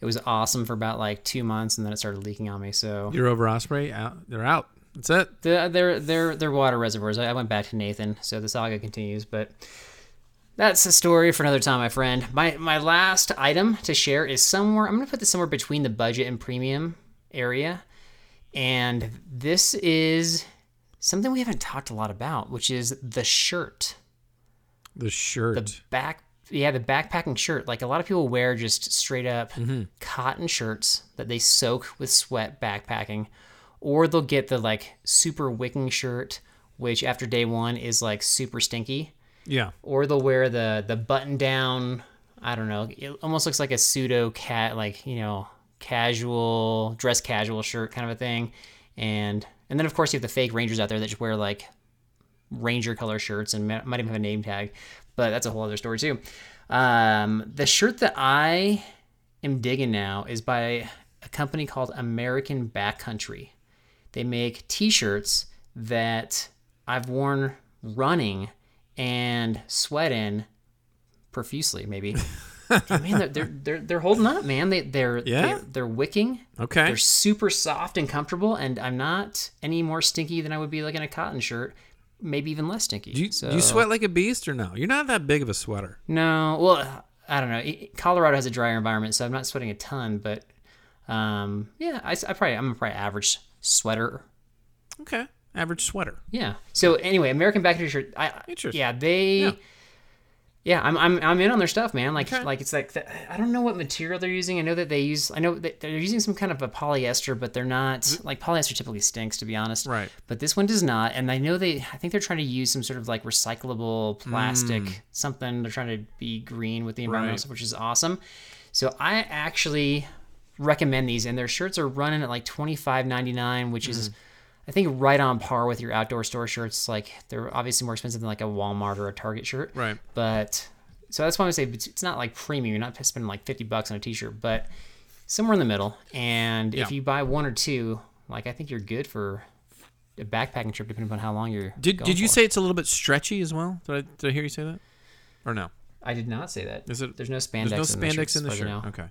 it was awesome for about like two months, and then it started leaking on me. So You're over Osprey. Out. They're out. That's it. the, they're they're they're water reservoirs. I, went back to Nathan, so the saga continues, but. That's a story for another time, my friend. My my last item to share is somewhere. I'm gonna put this somewhere between the budget and premium area, and this is something we haven't talked a lot about, which is the shirt. The shirt. the back yeah the backpacking shirt like a lot of people wear just straight up mm-hmm. cotton shirts that they soak with sweat backpacking or they'll get the like super wicking shirt which after day one is like super stinky. Yeah. or they'll wear the the button down i don't know it almost looks like a pseudo cat like you know casual dress casual shirt kind of a thing. And and then of course you have the fake rangers out there that just wear like ranger color shirts and might even have a name tag. But that's a whole other story too. Um, the shirt that i am digging now is by a company called american backcountry they make t-shirts that i've worn running and sweat in profusely maybe And man they're, they're they're they're holding up man they they're Yeah? they're, they're wicking Okay. they're super soft and comfortable and i'm not any more stinky than i would be like in a cotton shirt maybe even less stinky Do you, so do you sweat like a beast or no? You're not that big of a sweater. no well i don't know colorado has a drier environment so i'm not sweating a ton but um yeah i, I probably i'm probably average sweater Okay. Average sweater. Yeah. So anyway, American Backcountry shirt. I, Interesting. Yeah, they. Yeah. Yeah. I'm, I'm I'm in on their stuff, man. Like Okay. like it's like the, I don't know what material they're using. I know that they use I know that they're using some kind of a polyester, but they're not like polyester typically stinks to be honest. Right. But this one does not, and I know they I think they're trying to use some sort of like recyclable plastic Mm. something. They're trying to be green with the environmental Right. stuff, which is awesome. So I actually recommend these, and their shirts are running at like twenty five ninety nine, which Mm. is I think right on par with your outdoor store shirts. Like they're obviously more expensive than like a Walmart or a Target shirt. Right. But so that's why I say it's not like premium. You're not spending like fifty bucks on a t-shirt, but somewhere in the middle. And if you buy one or two, like I think you're good for a backpacking trip, depending on how long you're. Did Did you for. say it's a little bit stretchy as well? Did I Did I hear you say that? Or no? I did not say that. Is it? There's no spandex. There's no in the spandex shirt, in the shirt. know. Okay.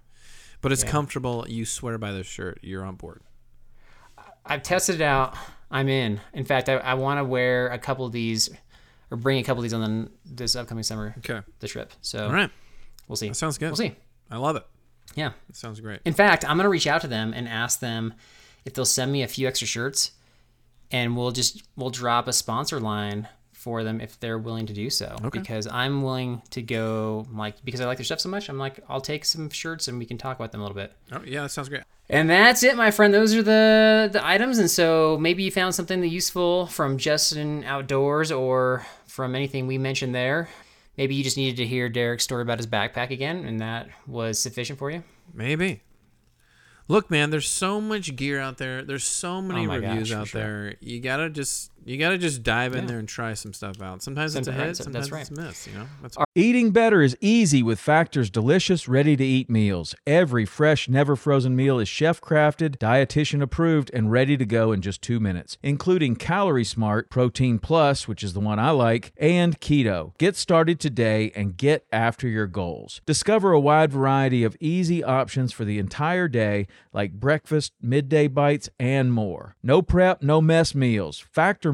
But it's Yeah. comfortable. You swear by the shirt. You're on board. I've tested it out. I'm in. In fact, I, I want to wear a couple of these, or bring a couple of these on the, this upcoming summer. Okay. The trip. So All right. we'll see. That sounds good. We'll see. I love it. Yeah. That sounds great. In fact, I'm gonna reach out to them and ask them if they'll send me a few extra shirts, and we'll just we'll drop a sponsor line for them if they're willing to do so. Okay. Because I'm willing to go like because I like their stuff so much. I'm like I'll take some shirts and we can talk about them a little bit. Oh, yeah, that sounds great. And that's it, my friend. Those are the the items. And so maybe you found something useful from Justin Outdoors or from anything we mentioned there. Maybe you just needed to hear Derek's story about his backpack again, and that was sufficient for you. Maybe. Look, man, there's so much gear out there. There's so many Oh reviews gosh, out sure. there. You gotta just you gotta just dive in Yeah. there and try some stuff out. Sometimes it's a hit, sometimes that's it's a miss. You know, that's Eating better is easy with Factor's delicious, ready to eat meals. Every fresh, never frozen meal is chef crafted, dietitian approved, and ready to go in just two minutes, including Calorie Smart, Protein Plus, which is the one I like, and Keto. Get started today and get after your goals. Discover a wide variety of easy options for the entire day, like breakfast, midday bites, and more. No prep, no mess meals. Factor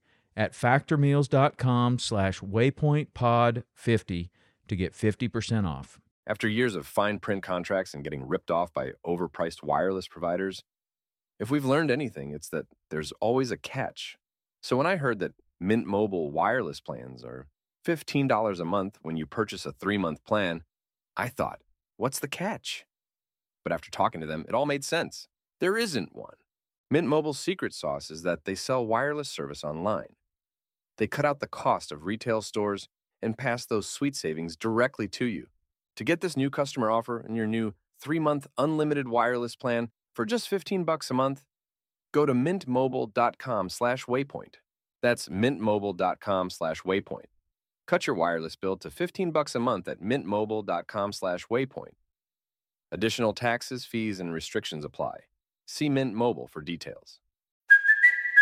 at factormeals.com slash waypointpod50 to get 50% off. After years of fine print contracts and getting ripped off by overpriced wireless providers, if we've learned anything, it's that there's always a catch. So when I heard that Mint Mobile wireless plans are $15 a month when you purchase a three month plan, I thought, what's the catch? But after talking to them, it all made sense. There isn't one. Mint Mobile's secret sauce is that they sell wireless service online. They cut out the cost of retail stores and pass those sweet savings directly to you. To get this new customer offer and your new 3-month unlimited wireless plan for just 15 bucks a month, go to mintmobile.com/waypoint. That's mintmobile.com/waypoint. Cut your wireless bill to 15 bucks a month at mintmobile.com/waypoint. Additional taxes, fees, and restrictions apply. See Mint Mobile for details.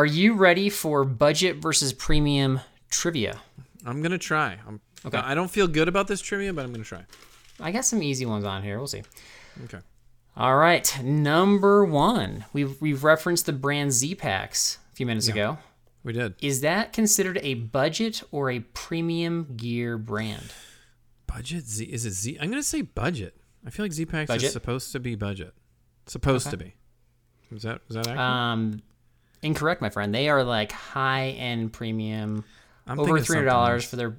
Are you ready for budget versus premium trivia? I'm gonna try. I'm, Okay. I don't feel good about this trivia, but I'm gonna try. I got some easy ones on here. We'll see. Okay. All right, number one. We've we've referenced the brand Zpacks a few minutes Yeah. ago. We did. Is that considered a budget or a premium gear brand? Budget Z is it Z? I'm gonna say budget. I feel like Zpacks is supposed to be budget. Supposed Okay. to be. Is that is that accurate? Um, incorrect, my friend. They are like high end premium, I'm over three hundred dollars for their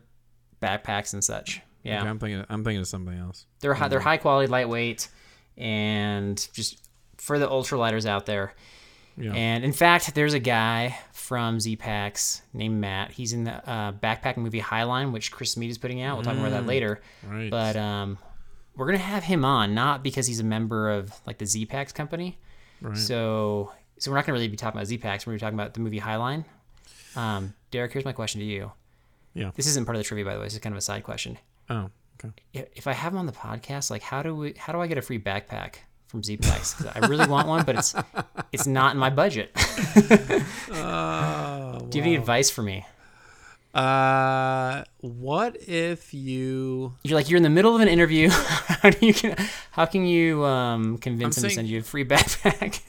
backpacks and such. Yeah, Okay, I'm thinking. I'm thinking of something else. they're high, they're high quality, lightweight, and just for the ultralighters out there. Yeah. And in fact, there's a guy from Zpacks named Matt. He's in the uh, backpack movie Highline, which Chris Mead is putting out. We'll talk more about that Mm, later. right. But um, we're gonna have him on, not because he's a member of like the Zpacks company. Right. So, so we're not gonna really be talking about Zpacks. We're gonna be talking about the movie Highline. Um, Derek, here's my question to you. Yeah. This isn't part of the trivia, by the way. This is kind of a side question. Oh, okay. If I have him on the podcast, like how do we? How do I get a free backpack from Zpacks? I really want one, but it's it's not in my budget. Oh, Do you have any advice for me? Uh, what if you? You're like you're in the middle of an interview. how do you how can you um, convince I'm him to send you a free backpack?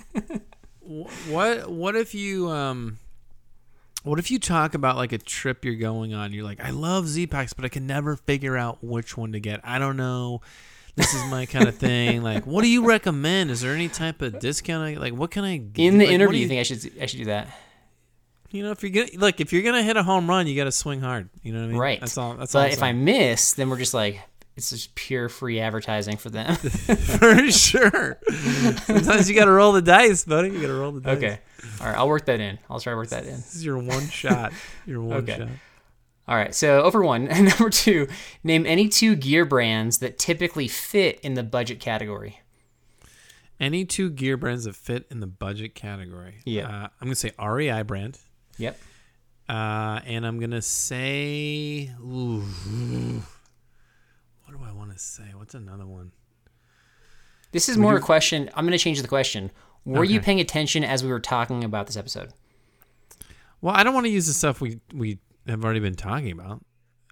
Wh- What what if you um? What if you talk about like a trip you're going on? You're like, I love Zpacks, but I can never figure out which one to get. I don't know. This is my kind of thing. Like, what do you recommend? Is there any type of discount? I, like, what can I get? in the like, interview, do you think I should I should do that? You know, if you're gonna like, if you're gonna hit a home run, you got to swing hard. You know what I mean? Right. That's all. That's all. but I'm if I miss, then we're just like it's just pure free advertising for them. for sure. Sometimes you got to roll the dice, buddy. You got to roll the dice. okay. All right, I'll work that in. I'll try to work that in. This is your one shot. Your one Okay. shot. All right, so over one. And number two, name any two gear brands that typically fit in the budget category. Any two gear brands that fit in the budget category. Yeah. Uh, I'm gonna say REI brand. Yep. Uh, and I'm gonna say, ooh, what do I want to say? What's another one? This is more you- a question. I'm going to change the question. Were you paying attention as we were talking about this episode? Well, I don't want to use the stuff we we have already been talking about.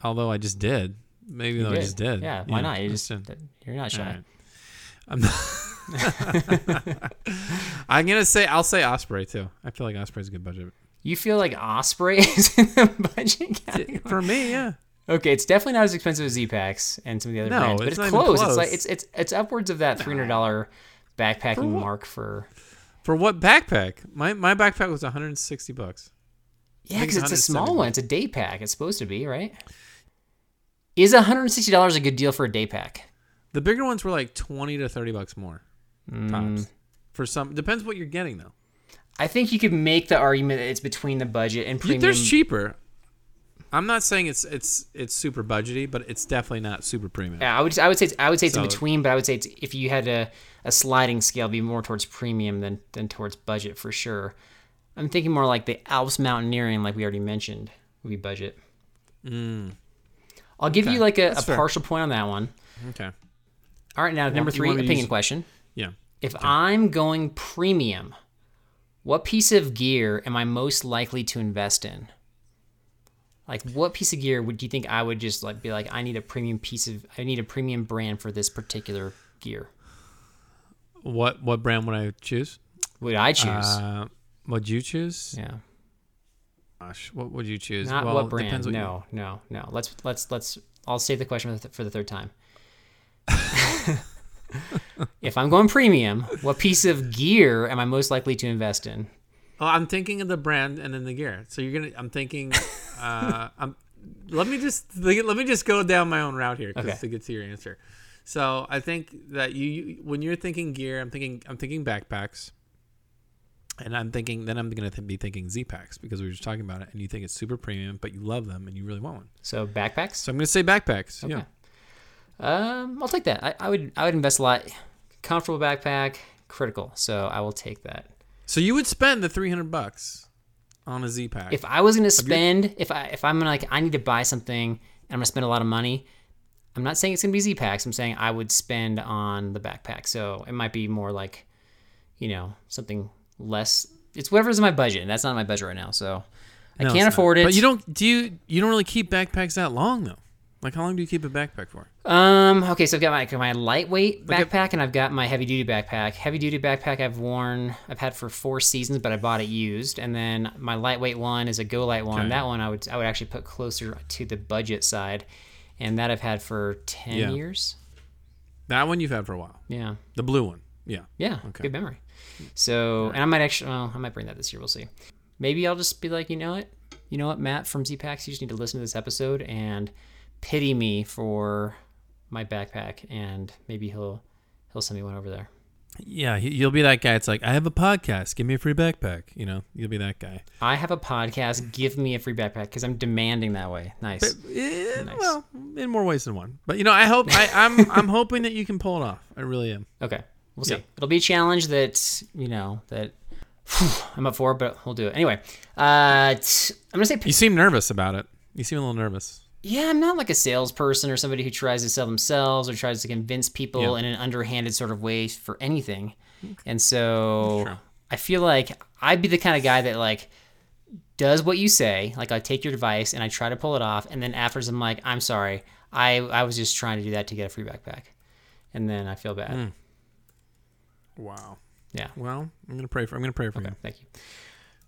Although I just did. Maybe You though I just did. Yeah, why not? You just, you're not shy. Right. I'm not I'm gonna say I'll say Osprey too. I feel like Osprey's a good budget You feel like Osprey is in the budget category? for me. Yeah. Okay, it's definitely not as expensive as Zpacks and some of the other No, brands, but it's it's, even close. It's like it's it's it's upwards of that three hundred dollar backpacking mark for. For what backpack? My my backpack was 160 bucks. Yeah, because it's a small one. It's a day pack. It's supposed to be right. Is one hundred and sixty dollars a good deal for a day pack? The bigger ones were like 20 to 30 bucks more. Mm. Tops. For some depends what you're getting though. I think you could make the argument that it's between the budget and premium. There's cheaper. I'm not saying it's it's it's super budgety, but it's definitely not super premium. Yeah, I would I would say it's, I would say it's in between, but I would say it's, if you had a, a sliding scale, be more towards premium than than towards budget for sure. I'm thinking more like the Alps mountaineering, like we already mentioned, would be budget. Mm. I'll give Okay, you like a, a partial point on that one. Okay. All right, now Want- number three, want me to opinion use- question. Yeah. If I'm going premium, what piece of gear am I most likely to invest in? Like, what piece of gear would you think I would just like be like, I need a premium piece of, I need a premium brand for this particular gear? What what brand would I choose? Would I choose? Uh, would you choose? Yeah. Gosh, what would you choose? Not well, what brand. what you- no, no, no. Let's let's let's. I'll save the question for the, for the third time. if I'm going premium, what piece of gear am I most likely to invest in? Oh, I'm thinking of the brand and then the gear. So you're gonna. I'm thinking. Uh, I'm. Let me just let me just go down my own route here Okay. to get to your answer. So I think that you, when you're thinking gear, I'm thinking I'm thinking backpacks, and I'm thinking then I'm gonna th- be thinking Zpacks because we were just talking about it, and you think it's super premium, but you love them and you really want one. So backpacks. So I'm gonna say backpacks. Okay. Yeah. Um, I'll take that. I, I would I would invest a lot. Comfortable backpack, critical. So I will take that. So you would spend the 300 bucks on a Zpack. If I was gonna spend, if I if I'm gonna like I need to buy something and I'm gonna spend a lot of money, I'm not saying it's gonna be Zpacks. I'm saying I would spend on the backpack. So it might be more like, you know, something less. It's whatever's in my budget, and that's not my budget right now. So I No, can't not. afford it. But you don't do you you don't really keep backpacks that long though. Like how long do you keep a backpack for? Um. Okay. So I've got my my lightweight backpack and I've got my heavy duty backpack. Heavy duty backpack I've worn. I've had for four seasons, but I bought it used. And then my lightweight one is a GoLite one. Okay. That one I would I would actually put closer to the budget side, and that I've had for ten Yeah. years. That one you've had for a while. Yeah. The blue one. Yeah. Yeah. Okay. Good memory. So and I might actually well, I might bring that this year. We'll see. Maybe I'll just be like, you know what, you know what, Matt from Zpacks, you just need to listen to this episode and pity me for my backpack, and maybe he'll he'll send me one over there. Yeah, you'll be that guy. It's like I have a podcast. Give me a free backpack. You know, you'll be that guy. I have a podcast. Give me a free backpack because I'm demanding that way. Nice. Eh, Nice. Well, in more ways than one. But you know, I hope I, I'm I'm hoping that you can pull it off. I really am. Okay, we'll see. Yeah. It'll be a challenge that you know that I'm up for, but we'll do it anyway. Uh, t- I'm gonna say You seem nervous about it. You seem a little nervous. Yeah, I'm not like a salesperson or somebody who tries to sell themselves or tries to convince people Yeah. in an underhanded sort of way for anything. And so Sure. I feel like I'd be the kind of guy that like does what you say, like I take your advice and I try to pull it off, and then afterwards I'm like, I'm sorry, I I was just trying to do that to get a free backpack, and then I feel bad. Mm. Wow. Yeah. Well, I'm gonna pray for. I'm gonna pray for you. Thank you.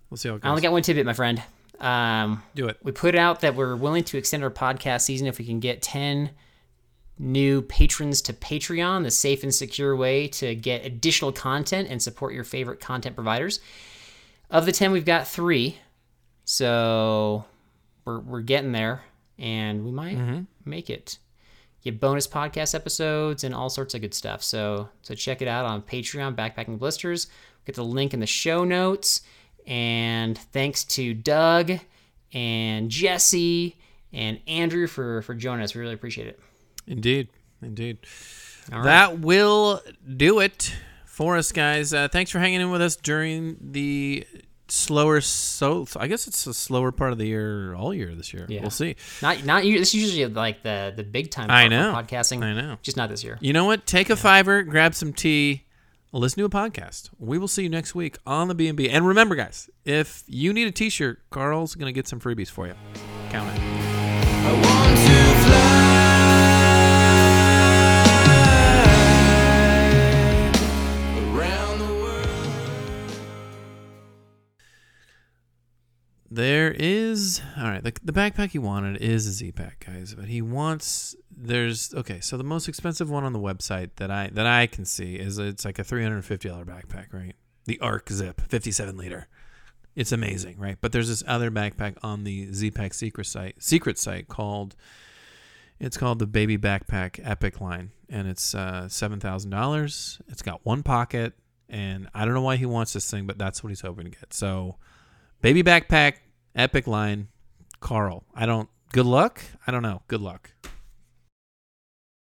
We'll see how it goes. I only got one tidbit, my friend. Um, Do it. We put out that we're willing to extend our podcast season if we can get 10 new patrons to Patreon, the safe and secure way to get additional content and support your favorite content providers. Of the 10, we've got three. So we're, we're getting there and we might Mhm. make it. Get bonus podcast episodes and all sorts of good stuff. So so check it out on Patreon, Backpacking Blisters. Get the link in the show notes. And thanks to Doug and Jesse and Andrew for for joining us. We really appreciate it. Indeed, indeed. Right. That will do it for us, guys. Uh, thanks for hanging in with us during the slower. So I guess it's a slower part of the year, all year this year. Yeah. We'll see. Not not you. This is usually like the the big time. I know. podcasting. I know. Just not this year. You know what? Take a fiver, grab some tea, listen to a podcast. We will see you next week on the B&B. And remember, guys, if you need a t-shirt, Carl's going to get some freebies for you. Count it. There is all right. The, the backpack he wanted is a Zpack, guys. But he wants there's okay. So the most expensive one on the website that I that I can see is it's like a three hundred and fifty dollar backpack, right? The Arc Zip, fifty seven liter. It's amazing, right? But there's this other backpack on the Zpack secret site secret site called it's called the Baby Backpack Epic line, and it's uh, seven thousand dollars. It's got one pocket, and I don't know why he wants this thing, but that's what he's hoping to get. So. Baby backpack, epic line, Carl. I don't. Good luck. I don't know. Good luck.